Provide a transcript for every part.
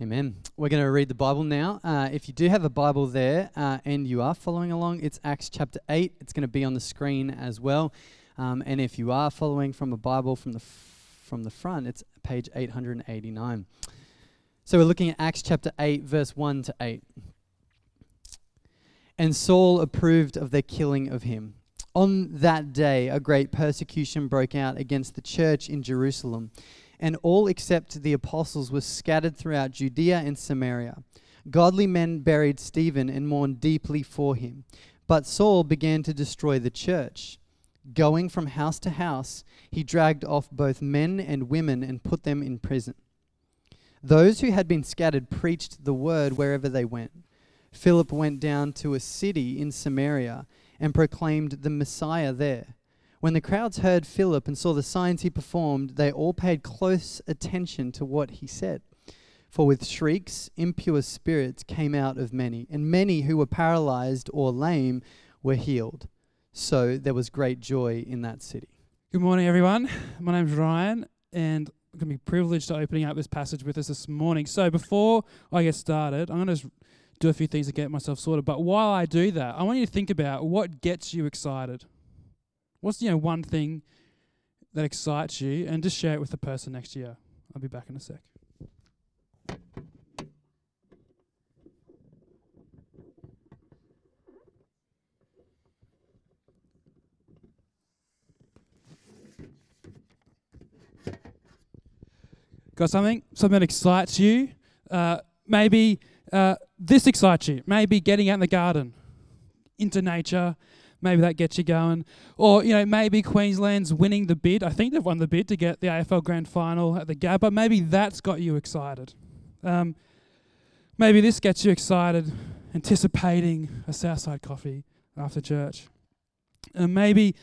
Amen. We're going to read the Bible now. Uh, if you do have a Bible there uh, and you are following along, it's Acts chapter 8. It's going to be on the screen as well. Um, and if you are following from a Bible from the, f- from the front, it's page 889. So we're looking at Acts chapter 8, verse 1 to 8. And Saul approved of their killing of him. On that day, a great persecution broke out against the church in Jerusalem and all except the apostles were scattered throughout Judea and Samaria. Godly men buried Stephen and mourned deeply for him. But Saul began to destroy the church. Going from house to house, he dragged off both men and women and put them in prison. Those who had been scattered preached the word wherever they went. Philip went down to a city in Samaria and proclaimed the Messiah there. When the crowds heard Philip and saw the signs he performed, they all paid close attention to what he said. For with shrieks, impure spirits came out of many, and many who were paralyzed or lame were healed. So there was great joy in that city. Good morning, everyone. My name's Ryan, and I'm going to be privileged to opening up this passage with us this morning. So before I get started, I'm going to do a few things to get myself sorted. But while I do that, I want you to think about what gets you excited. What's you know one thing that excites you, and just share it with the person next you. I'll be back in a sec. Got something? Something that excites you? Uh, maybe uh, this excites you. Maybe getting out in the garden, into nature, maybe that gets you going. Or, you know, maybe Queensland's winning the bid. I think they've won the bid to get the AFL Grand Final at the Gabba. Maybe that's got you excited. Um, maybe this gets you excited, anticipating a Southside coffee after church. And maybe,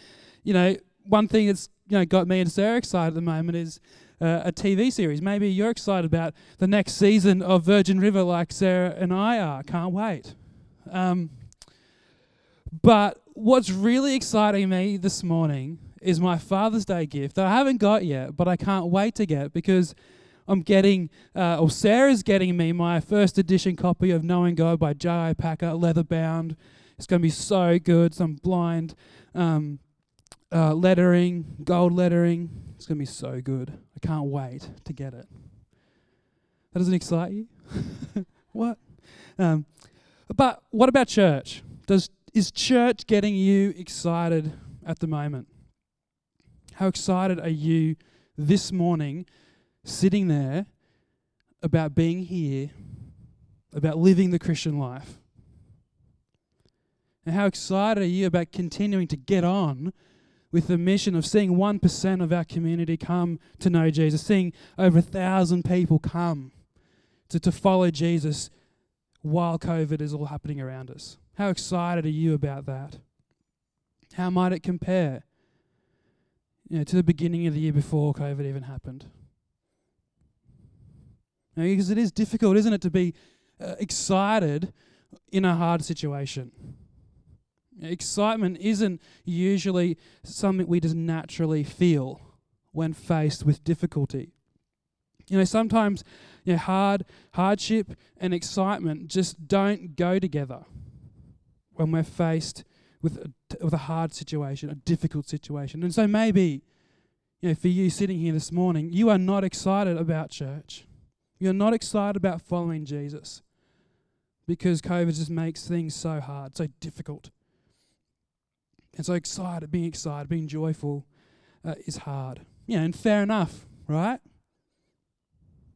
you know, one thing that's you know got me and Sarah excited at the moment is uh, a TV series. Maybe you're excited about the next season of Virgin River, like Sarah and I are. Can't wait. Um, but what's really exciting me this morning is my Father's Day gift that I haven't got yet, but I can't wait to get because I'm getting, uh, or Sarah's getting me my first edition copy of Knowing God by J.I. Packer, leather bound. It's going to be so good. Some blind um, uh, lettering, gold lettering. It's going to be so good. I can't wait to get it. That doesn't excite you? what? Um, but what about church? Does is church getting you excited at the moment? How excited are you this morning sitting there about being here, about living the Christian life? And how excited are you about continuing to get on with the mission of seeing 1% of our community come to know Jesus, seeing over a thousand people come to, to follow Jesus while COVID is all happening around us? How excited are you about that? How might it compare you know, to the beginning of the year before COVID even happened? Because it is difficult, isn't it, to be uh, excited in a hard situation. Excitement isn't usually something we just naturally feel when faced with difficulty. You know, sometimes you know, hard hardship and excitement just don't go together when we're faced with a, with a hard situation, a difficult situation. And so maybe, you know, for you sitting here this morning, you are not excited about church. You're not excited about following Jesus because COVID just makes things so hard, so difficult. And so excited, being excited, being joyful uh, is hard. Yeah, and fair enough, right?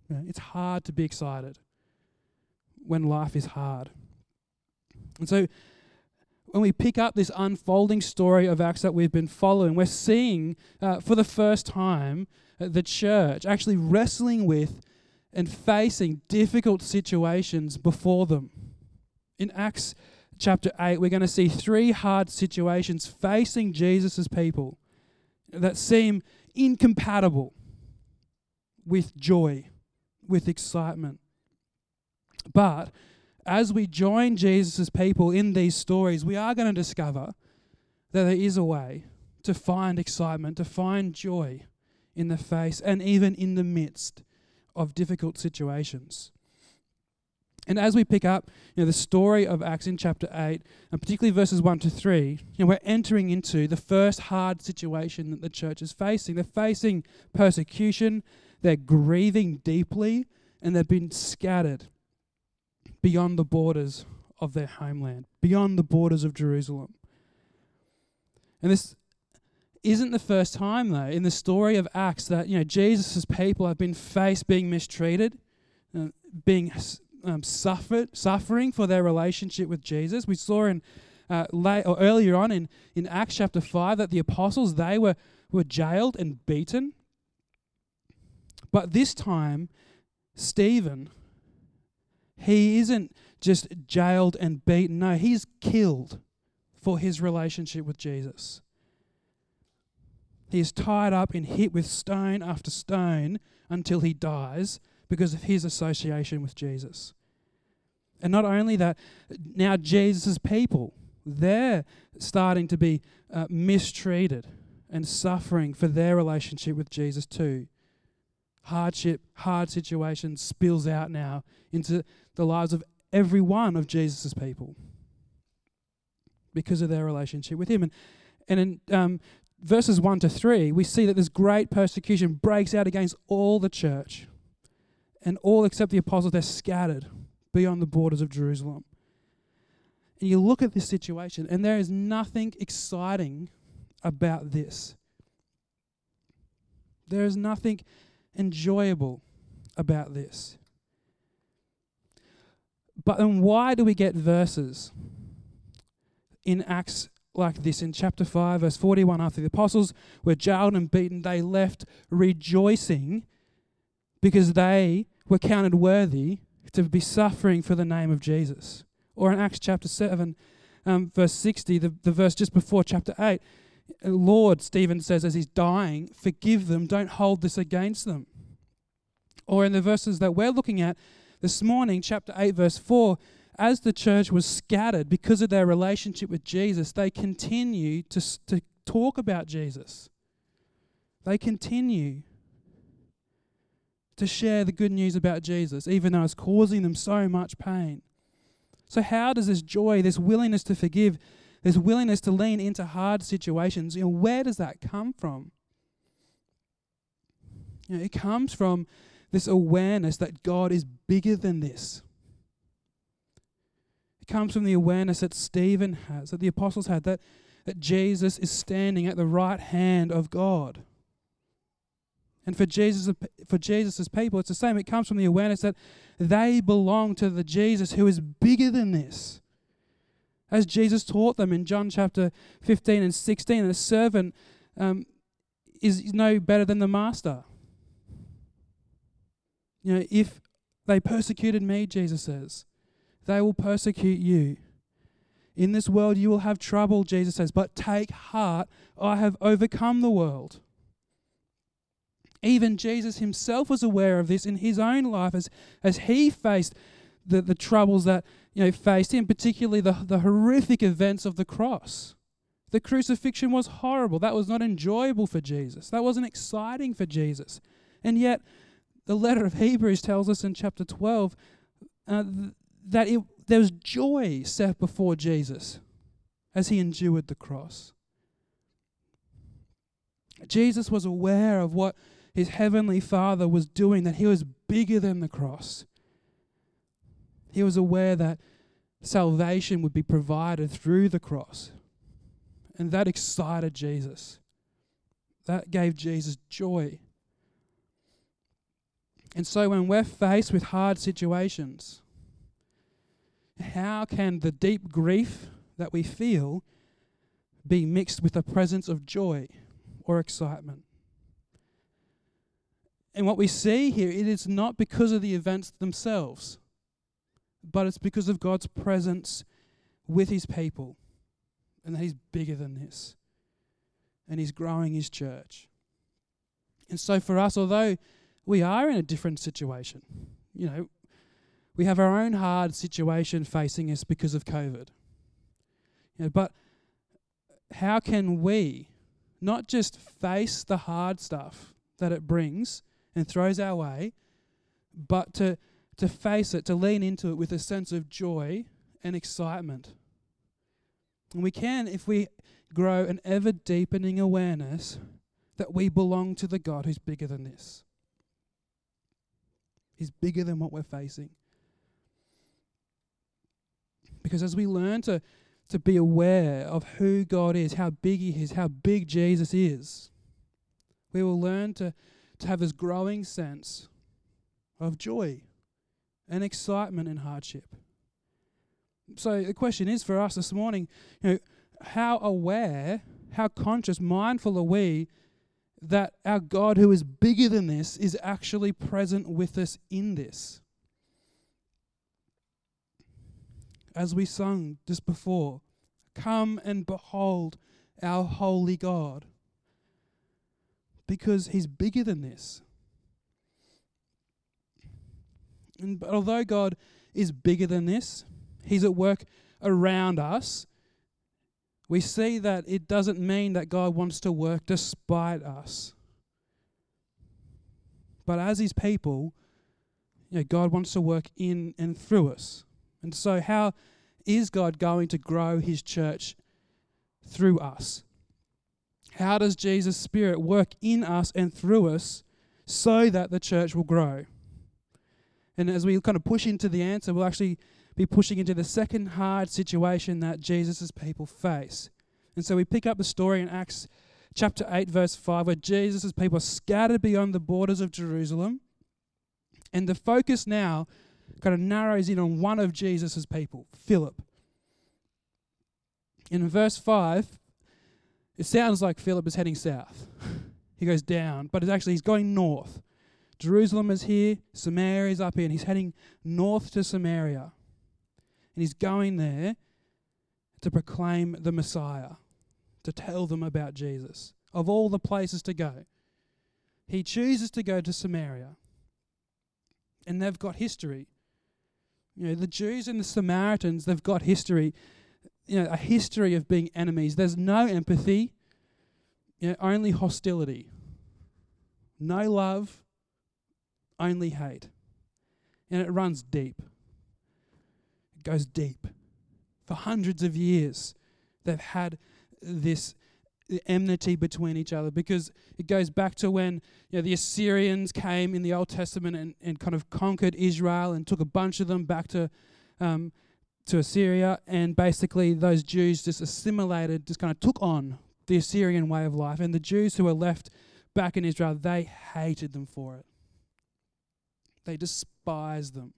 Yeah, it's hard to be excited when life is hard. And so when we pick up this unfolding story of Acts that we've been following, we're seeing uh, for the first time uh, the church actually wrestling with and facing difficult situations before them. In Acts chapter 8, we're going to see three hard situations facing Jesus' people that seem incompatible with joy, with excitement. But as we join Jesus' people in these stories, we are going to discover that there is a way to find excitement, to find joy in the face and even in the midst of difficult situations. And as we pick up you know, the story of Acts in chapter 8, and particularly verses 1 to 3, you know, we're entering into the first hard situation that the church is facing. They're facing persecution, they're grieving deeply, and they've been scattered beyond the borders of their homeland, beyond the borders of Jerusalem. And this isn't the first time, though, in the story of Acts that you know Jesus' people have been faced being mistreated, uh, being um, suffered, suffering for their relationship with Jesus. We saw in uh, late, or earlier on in, in Acts chapter five that the apostles they were were jailed and beaten. But this time, Stephen, he isn't just jailed and beaten. No, he's killed for his relationship with Jesus. He is tied up and hit with stone after stone until he dies because of his association with Jesus. And not only that, now Jesus' people, they're starting to be uh, mistreated and suffering for their relationship with Jesus too. Hardship, hard situation spills out now into the lives of every one of Jesus' people because of their relationship with Him. And, and in um, verses 1 to 3, we see that this great persecution breaks out against all the church. And all except the apostles, they're scattered beyond the borders of Jerusalem. And you look at this situation, and there is nothing exciting about this. There is nothing enjoyable about this. But then why do we get verses in Acts like this in chapter 5, verse 41 after the apostles were jailed and beaten, they left rejoicing because they were counted worthy to be suffering for the name of Jesus. Or in Acts chapter 7, um, verse 60, the, the verse just before chapter 8, Lord, Stephen says as he's dying, forgive them, don't hold this against them. Or in the verses that we're looking at this morning, chapter 8, verse 4, as the church was scattered because of their relationship with Jesus, they continue to, to talk about Jesus. They continue to share the good news about Jesus, even though it's causing them so much pain. So, how does this joy, this willingness to forgive, this willingness to lean into hard situations, you know, where does that come from? You know, it comes from this awareness that God is bigger than this. It comes from the awareness that Stephen has, that the apostles had, that, that Jesus is standing at the right hand of God. And for Jesus, for Jesus' people, it's the same. It comes from the awareness that they belong to the Jesus who is bigger than this. As Jesus taught them in John chapter 15 and 16, a servant um, is no better than the master. You know, if they persecuted me, Jesus says, they will persecute you. In this world you will have trouble, Jesus says, but take heart, I have overcome the world. Even Jesus himself was aware of this in his own life as, as he faced the, the troubles that you know faced him, particularly the, the horrific events of the cross. The crucifixion was horrible. That was not enjoyable for Jesus. That wasn't exciting for Jesus. And yet, the letter of Hebrews tells us in chapter 12 uh, th- that it, there was joy set before Jesus as he endured the cross. Jesus was aware of what his heavenly Father was doing, that he was bigger than the cross. He was aware that salvation would be provided through the cross. And that excited Jesus. That gave Jesus joy. And so when we're faced with hard situations, how can the deep grief that we feel be mixed with the presence of joy or excitement? And what we see here, it is not because of the events themselves, but it's because of God's presence with his people. And that he's bigger than this. And he's growing his church. And so for us, although we are in a different situation, you know, we have our own hard situation facing us because of COVID. You know, but how can we not just face the hard stuff that it brings and throws our way, but to, to face it, to lean into it with a sense of joy and excitement? And we can if we grow an ever deepening awareness that we belong to the God who's bigger than this. He's bigger than what we're facing. Because as we learn to, to be aware of who God is, how big He is, how big Jesus is, we will learn to, to have this growing sense of joy and excitement in hardship. So the question is for us this morning, you know, how aware, how conscious, mindful are we that our God who is bigger than this is actually present with us in this? as we sung just before, come and behold our holy God. Because he's bigger than this. And but although God is bigger than this, he's at work around us. We see that it doesn't mean that God wants to work despite us. But as his people, you know, God wants to work in and through us. And so, how is God going to grow his church through us? How does Jesus' Spirit work in us and through us so that the church will grow? And as we kind of push into the answer, we'll actually be pushing into the second hard situation that Jesus' people face. And so we pick up the story in Acts chapter 8, verse 5, where Jesus' people are scattered beyond the borders of Jerusalem. And the focus now kind of narrows in on one of Jesus' people, Philip. In verse 5, it sounds like Philip is heading south. he goes down, but it's actually he's going north. Jerusalem is here, Samaria is up here, and he's heading north to Samaria. And he's going there to proclaim the Messiah, to tell them about Jesus. Of all the places to go, he chooses to go to Samaria. And they've got history. You know, the Jews and the Samaritans, they've got history, you know, a history of being enemies. There's no empathy, you know, only hostility. No love, only hate. And it runs deep. It goes deep. For hundreds of years, they've had this enmity between each other because it goes back to when you know, the Assyrians came in the Old Testament and, and kind of conquered Israel and took a bunch of them back to um, to Assyria, and basically those Jews just assimilated, just kind of took on the Assyrian way of life, and the Jews who were left back in Israel, they hated them for it. They despised them.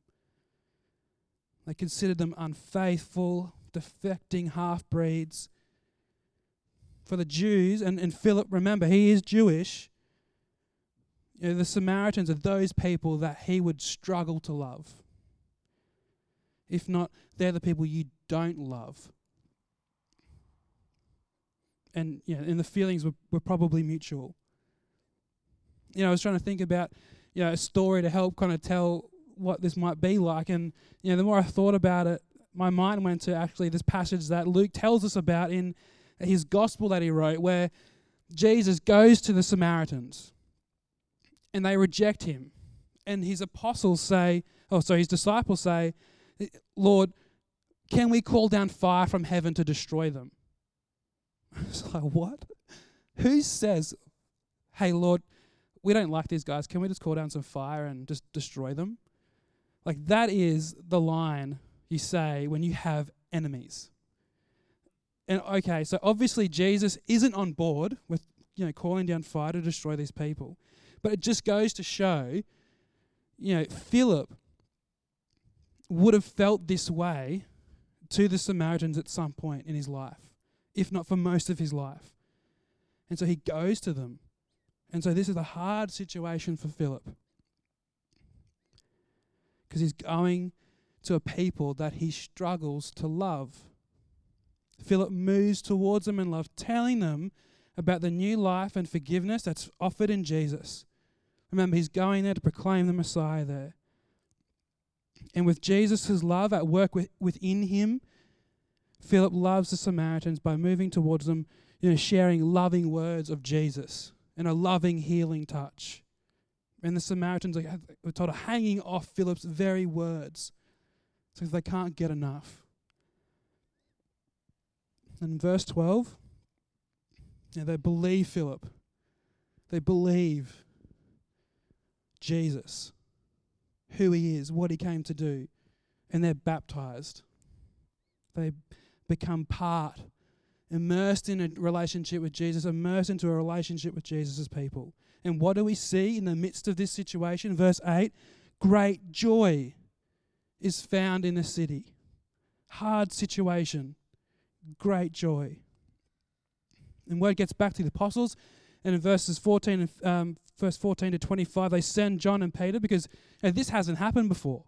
They considered them unfaithful, defecting half breeds for the Jews, and, and Philip, remember, he is Jewish. You know, the Samaritans are those people that he would struggle to love. If not, they're the people you don't love. And know, and the feelings were, were probably mutual. You know, I was trying to think about, you know, a story to help kind of tell what this might be like. And, you know, the more I thought about it, my mind went to actually this passage that Luke tells us about in his gospel that he wrote, where Jesus goes to the Samaritans and they reject him. And his apostles say, oh, so his disciples say, Lord, can we call down fire from heaven to destroy them? It's like, what? Who says, hey, Lord, we don't like these guys. Can we just call down some fire and just destroy them? Like, that is the line you say when you have enemies. And okay, so obviously Jesus isn't on board with you know calling down fire to destroy these people. But it just goes to show, you know, Philip would have felt this way to the Samaritans at some point in his life, if not for most of his life. And so he goes to them And so this is a hard situation for Philip. Because he's going to a people that he struggles to love. Philip moves towards them in love, telling them about the new life and forgiveness that's offered in Jesus. Remember, he's going there to proclaim the Messiah there. And with Jesus' love at work with, within him, Philip loves the Samaritans by moving towards them, you know, sharing loving words of Jesus and a loving healing touch. And the Samaritans are, told, are hanging off Philip's very words because they can't get enough. And verse 12, yeah, they believe Philip. They believe Jesus, who he is, what he came to do, and they're baptized. They become part, immersed in a relationship with Jesus, immersed into a relationship with Jesus' people. And what do we see in the midst of this situation? Verse 8 great joy is found in the city. Hard situation, great joy. And word gets back to the apostles, and in verses 14 and um, verse 14 to 25, they send John and Peter because you know, this hasn't happened before.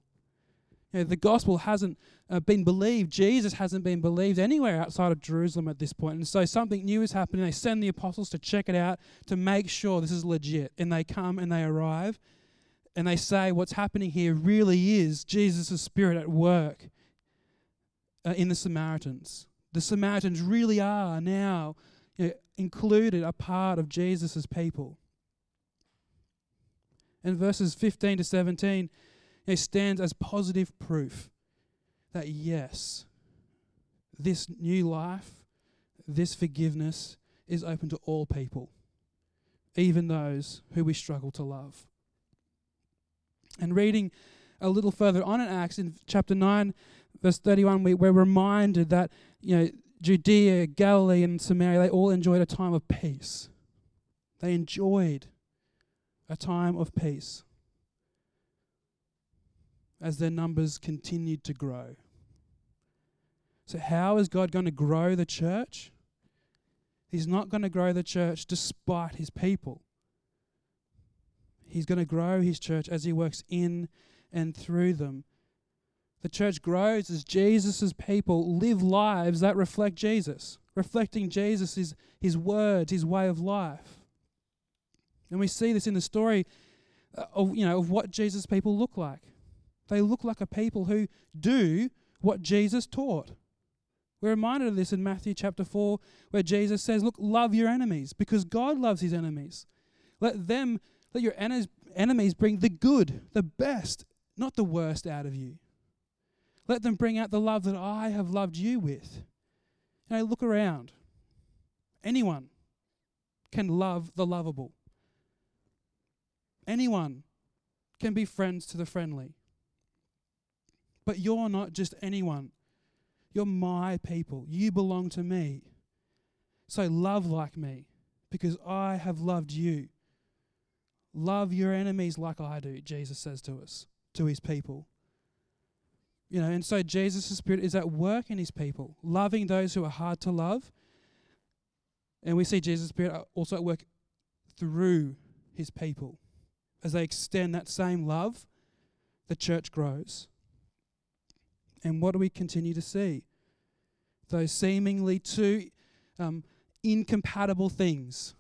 You know, the gospel hasn't uh, been believed. Jesus hasn't been believed anywhere outside of Jerusalem at this point. And so something new is happening. They send the apostles to check it out to make sure this is legit. And they come and they arrive and they say what's happening here really is Jesus' spirit at work uh, in the Samaritans. The Samaritans really are now you know, included, a part of Jesus' people. In verses 15 to 17 it stands as positive proof that yes, this new life, this forgiveness is open to all people, even those who we struggle to love. And reading a little further on in Acts, in chapter 9, verse 31, we, we're reminded that, you know, Judea, Galilee, and Samaria, they all enjoyed a time of peace. They enjoyed a time of peace as their numbers continued to grow. So, how is God going to grow the church? He's not going to grow the church despite his people. He's going to grow his church as he works in and through them. The church grows as Jesus' people live lives that reflect Jesus, reflecting Jesus, his, words, his way of life. And we see this in the story uh, of, you know, of what Jesus' people look like. They look like a people who do what Jesus taught. We're reminded of this in Matthew chapter 4, where Jesus says, Look, love your enemies because God loves his enemies. Let them, let your enemies bring the good, the best, not the worst out of you. Let them bring out the love that I have loved you with. You know, look around. Anyone can love the lovable. Anyone can be friends to the friendly. But you're not just anyone. You're my people. You belong to me. So love like me because I have loved you. Love your enemies like I do, Jesus says to us, to his people. You know, and so Jesus' spirit is at work in his people, loving those who are hard to love. And we see Jesus' spirit also at work through his people. As they extend that same love, the church grows. And what do we continue to see? Those seemingly two um, incompatible things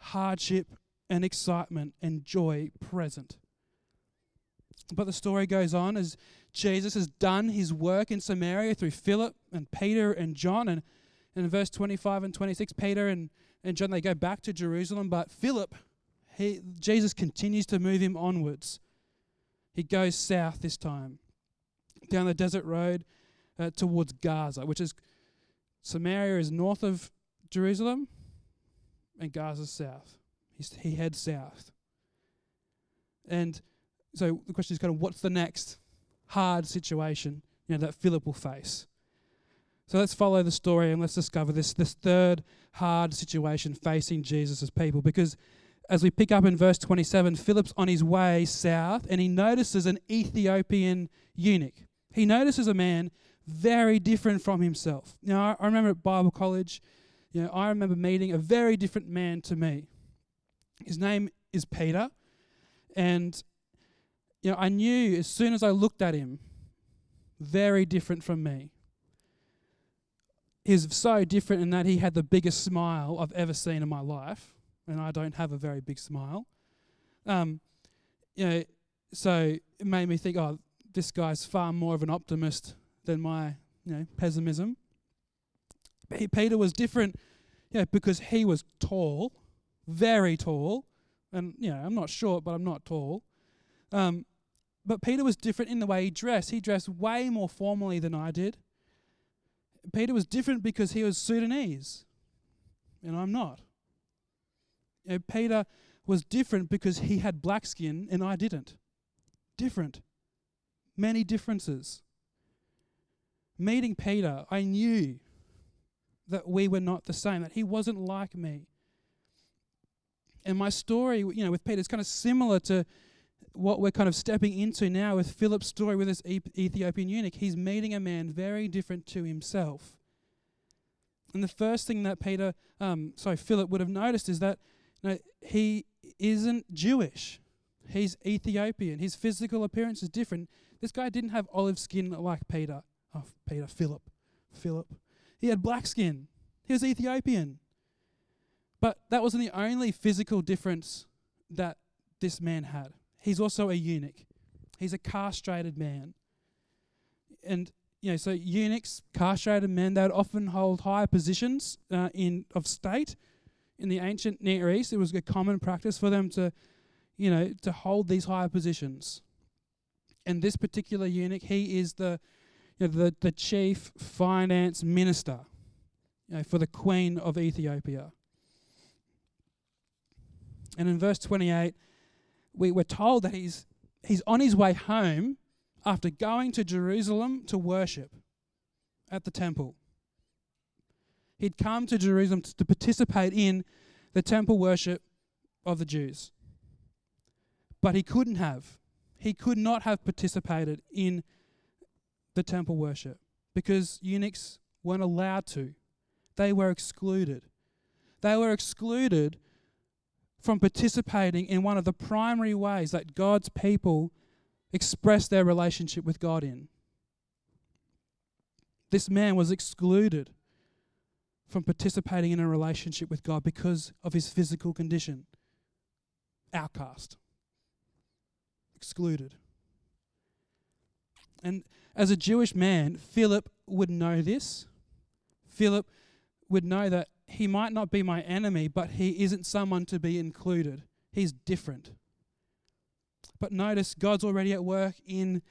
hardship and excitement and joy present. But the story goes on as Jesus has done his work in Samaria through Philip and Peter and John. And, and in verse 25 and 26, Peter and, and John, they go back to Jerusalem. But Philip, he, Jesus continues to move him onwards. He goes south this time down the desert road uh, towards Gaza, which is Samaria is north of Jerusalem and Gaza's south. He's, he heads south. And so the question is kind of what's the next hard situation you know, that Philip will face? So let's follow the story and let's discover this, this third hard situation facing Jesus' people. Because as we pick up in verse 27, Philip's on his way south and he notices an Ethiopian eunuch he notices a man very different from himself. Now, I, I remember at Bible college, you know, I remember meeting a very different man to me. His name is Peter. And, you know, I knew as soon as I looked at him, very different from me. He's so different in that he had the biggest smile I've ever seen in my life, and I don't have a very big smile. Um, you know, so it made me think, oh, this guy's far more of an optimist than my, you know, pessimism. Peter was different, you know, because he was tall, very tall, and you know, I'm not short, but I'm not tall. Um, but Peter was different in the way he dressed. He dressed way more formally than I did. Peter was different because he was Sudanese, and I'm not. You know, Peter was different because he had black skin and I didn't. Different. Many differences. Meeting Peter, I knew that we were not the same, that he wasn't like me. And my story, you know, with Peter is kind of similar to what we're kind of stepping into now with Philip's story with this Ethiopian eunuch. He's meeting a man very different to himself. And the first thing that Peter, um, sorry, Philip would have noticed is that you know, he isn't Jewish. He's Ethiopian. His physical appearance is different. This guy didn't have olive skin like Peter. Oh, Peter, Philip. Philip. He had black skin. He was Ethiopian. But that wasn't the only physical difference that this man had. He's also a eunuch. He's a castrated man. And you know, so eunuchs, castrated men, they would often hold higher positions uh, in of state. In the ancient Near East, it was a common practice for them to, you know, to hold these higher positions. And this particular eunuch, he is the, you know, the, the chief finance minister you know, for the queen of Ethiopia. And in verse 28, we were told that he's, he's on his way home after going to Jerusalem to worship at the temple. He'd come to Jerusalem to participate in the temple worship of the Jews. But he couldn't have. He could not have participated in the temple worship because eunuchs weren't allowed to. They were excluded. They were excluded from participating in one of the primary ways that God's people express their relationship with God in. This man was excluded from participating in a relationship with God because of his physical condition. Outcast. Excluded. And as a Jewish man, Philip would know this. Philip would know that he might not be my enemy, but he isn't someone to be included. He's different. But notice God's already at work in,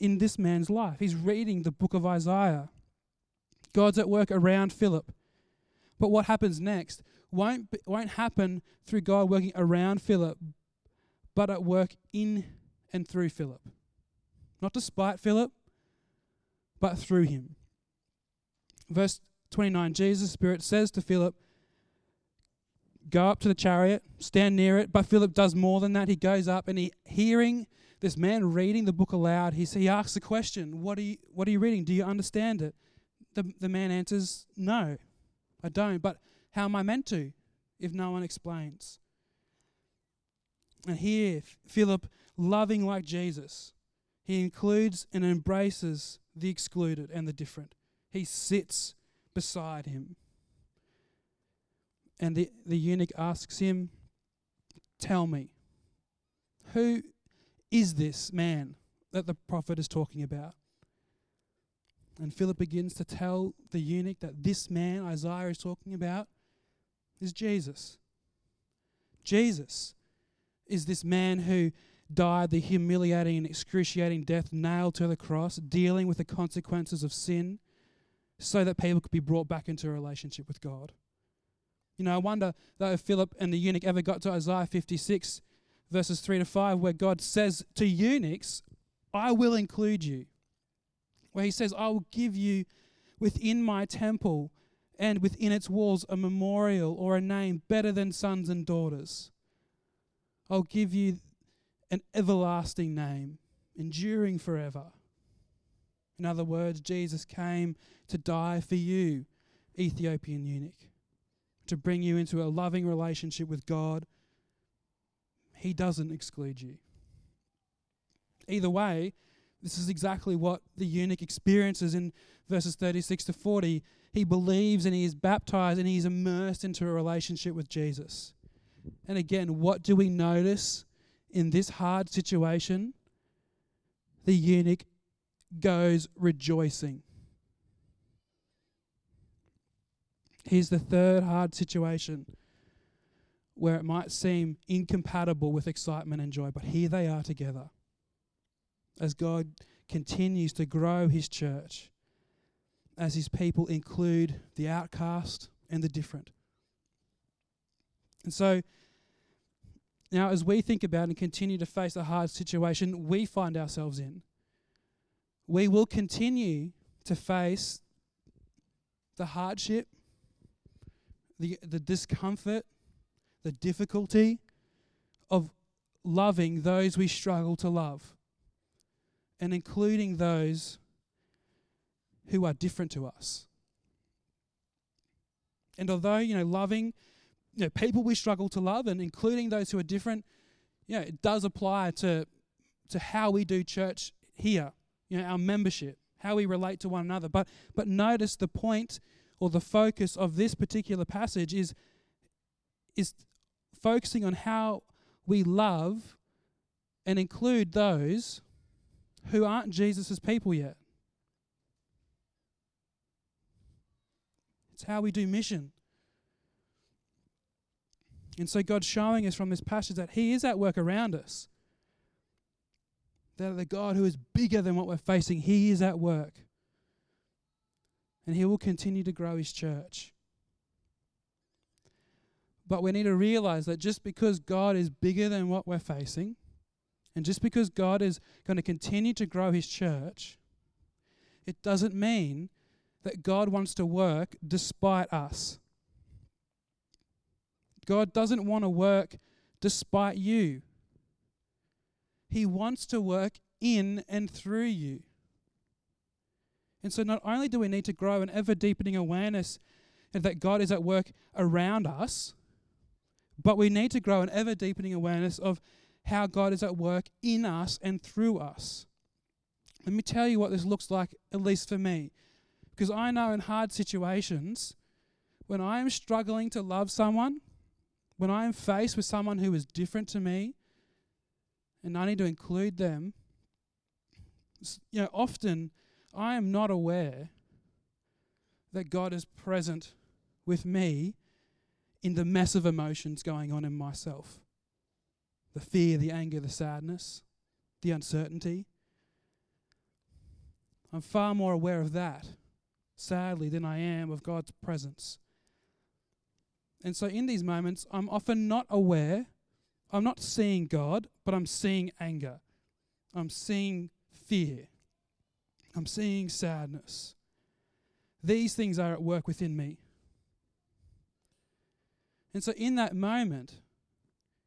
in this man's life. He's reading the book of Isaiah. God's at work around Philip. But what happens next won't, won't happen through God working around Philip, but at work in and through Philip. Not despite Philip, but through him. Verse 29, Jesus' Spirit says to Philip, Go up to the chariot, stand near it. But Philip does more than that. He goes up and he, hearing this man reading the book aloud, he, he asks the question, what are, you, what are you reading? Do you understand it? The, the man answers, No, I don't. But how am I meant to if no one explains? And here, Philip, loving like Jesus, he includes and embraces the excluded and the different. He sits beside him. And the, the eunuch asks him, Tell me, who is this man that the prophet is talking about? And Philip begins to tell the eunuch that this man Isaiah is talking about is Jesus. Jesus is this man who died the humiliating and excruciating death nailed to the cross, dealing with the consequences of sin so that people could be brought back into a relationship with God. You know, I wonder though if Philip and the eunuch ever got to Isaiah 56, verses 3 to 5, where God says to eunuchs, I will include you. Where he says, I will give you within my temple and within its walls a memorial or a name better than sons and daughters. I'll give you an everlasting name, enduring forever. In other words, Jesus came to die for you, Ethiopian eunuch, to bring you into a loving relationship with God. He doesn't exclude you. Either way, this is exactly what the eunuch experiences in verses 36 to 40. He believes and he is baptized and he is immersed into a relationship with Jesus. And again, what do we notice in this hard situation? The eunuch goes rejoicing. Here's the third hard situation where it might seem incompatible with excitement and joy, but here they are together as God continues to grow his church, as his people include the outcast and the different. And so, now as we think about and continue to face the hard situation we find ourselves in, we will continue to face the hardship, the, the discomfort, the difficulty of loving those we struggle to love and including those who are different to us. And although, you know, loving you know, people we struggle to love and including those who are different, you know, it does apply to, to how we do church here, you know, our membership, how we relate to one another. But, but notice the point or the focus of this particular passage is, is focusing on how we love and include those who aren't Jesus' people yet. It's how we do mission. And so God's showing us from this passage that He is at work around us. That the God who is bigger than what we're facing, He is at work. And He will continue to grow His church. But we need to realize that just because God is bigger than what we're facing, and just because God is going to continue to grow his church, it doesn't mean that God wants to work despite us. God doesn't want to work despite you. He wants to work in and through you. And so, not only do we need to grow an ever deepening awareness that God is at work around us, but we need to grow an ever deepening awareness of how God is at work in us and through us. Let me tell you what this looks like, at least for me. Because I know in hard situations, when I am struggling to love someone, when I am faced with someone who is different to me, and I need to include them, you know, often I am not aware that God is present with me in the mess of emotions going on in myself the fear, the anger, the sadness, the uncertainty. I'm far more aware of that, sadly, than I am of God's presence. And so in these moments, I'm often not aware, I'm not seeing God, but I'm seeing anger. I'm seeing fear. I'm seeing sadness. These things are at work within me. And so in that moment,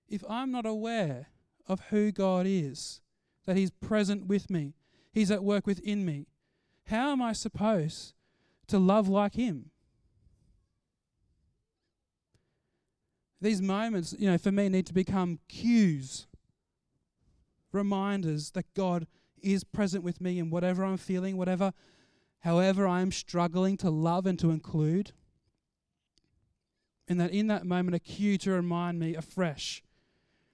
if I'm not aware of who God is, that He's present with me, He's at work within me, how am I supposed to love like Him? These moments, you know, for me need to become cues, reminders that God is present with me in whatever I'm feeling, whatever, however I'm struggling to love and to include. And that in that moment, a cue to remind me afresh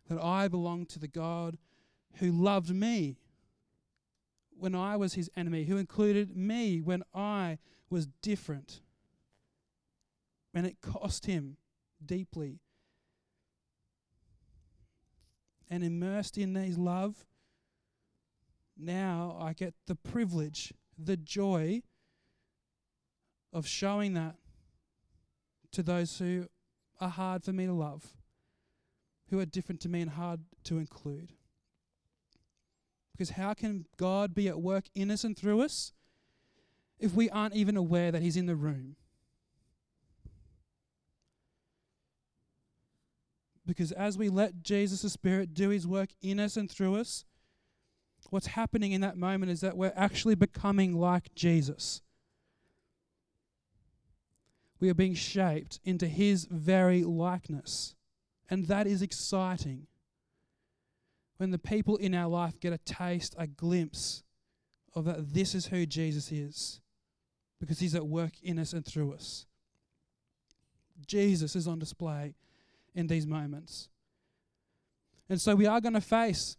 that I belong to the God who loved me when I was his enemy, who included me when I was different. And it cost him deeply. And immersed in his love, now I get the privilege, the joy of showing that to those who are hard for me to love who are different to me and hard to include. Because how can God be at work in us and through us if we aren't even aware that He's in the room? Because as we let Jesus' Spirit do His work in us and through us, what's happening in that moment is that we're actually becoming like Jesus. We are being shaped into His very likeness. And that is exciting. when the people in our life get a taste, a glimpse of that this is who Jesus is because he's at work in us and through us. Jesus is on display in these moments. And so we are going to face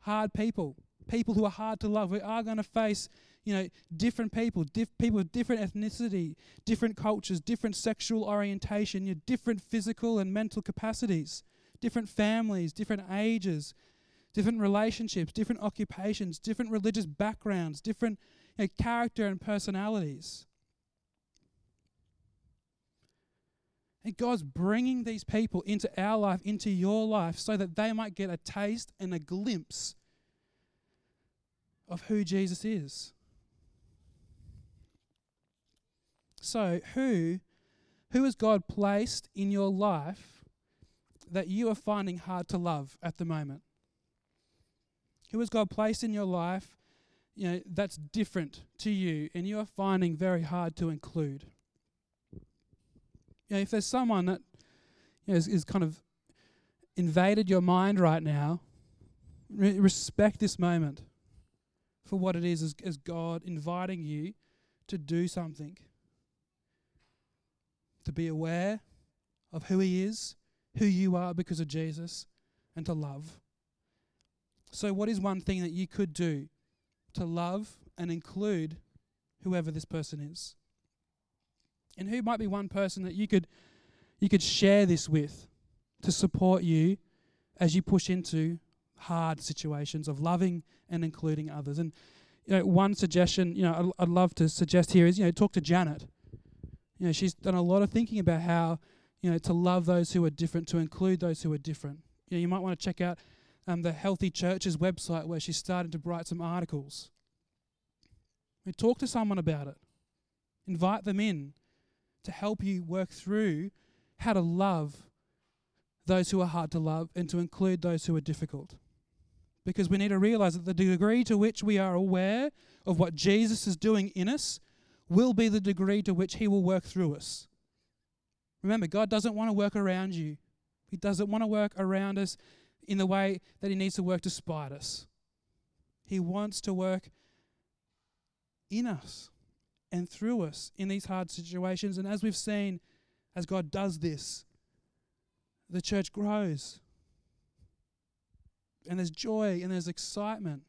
hard people, people who are hard to love. We are going to face, you know, different people, diff- people with different ethnicity, different cultures, different sexual orientation, you know, different physical and mental capacities, different families, different ages, different relationships, different occupations, different religious backgrounds, different you know, character and personalities. And God's bringing these people into our life, into your life, so that they might get a taste and a glimpse of who Jesus is. So, who, who has God placed in your life that you are finding hard to love at the moment? Who has God placed in your life, you know, that's different to you and you are finding very hard to include? You know, if there's someone that you know, is, is kind of invaded your mind right now, re- respect this moment for what it is as, as God inviting you to do something. To be aware of who He is, who you are because of Jesus, and to love. So, what is one thing that you could do to love and include whoever this person is? And who might be one person that you could you could share this with to support you as you push into hard situations of loving and including others. And you know, one suggestion, you know, I'd, love to suggest here is, you know, talk to Janet. You know, she's done a lot of thinking about how, you know, to love those who are different, to include those who are different. You know, you might want to check out um, the Healthy Churches website where she's started to write some articles. You talk to someone about it. Invite them in to help you work through how to love those who are hard to love and to include those who are difficult. Because we need to realize that the degree to which we are aware of what Jesus is doing in us will be the degree to which he will work through us. Remember, God doesn't want to work around you, He doesn't want to work around us in the way that He needs to work despite us. He wants to work in us and through us in these hard situations. And as we've seen, as God does this, the church grows. And there's joy and there's excitement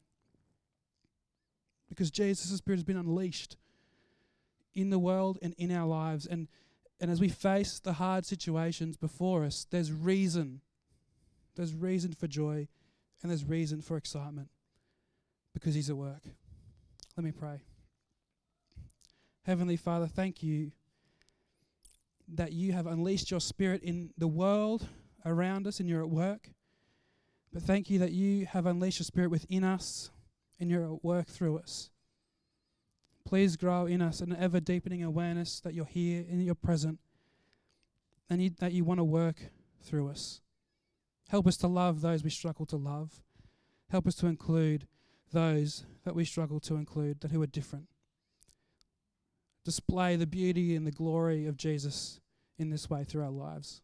because Jesus' Spirit has been unleashed in the world and in our lives. And, and as we face the hard situations before us, there's reason. There's reason for joy and there's reason for excitement because He's at work. Let me pray. Heavenly Father, thank you that you have unleashed your spirit in the world around us and you're at work. But thank you that you have unleashed your spirit within us and you're at work through us. Please grow in us an ever deepening awareness that you're here and you're present and you, that you want to work through us. Help us to love those we struggle to love. Help us to include those that we struggle to include, that who are different display the beauty and the glory of Jesus in this way through our lives.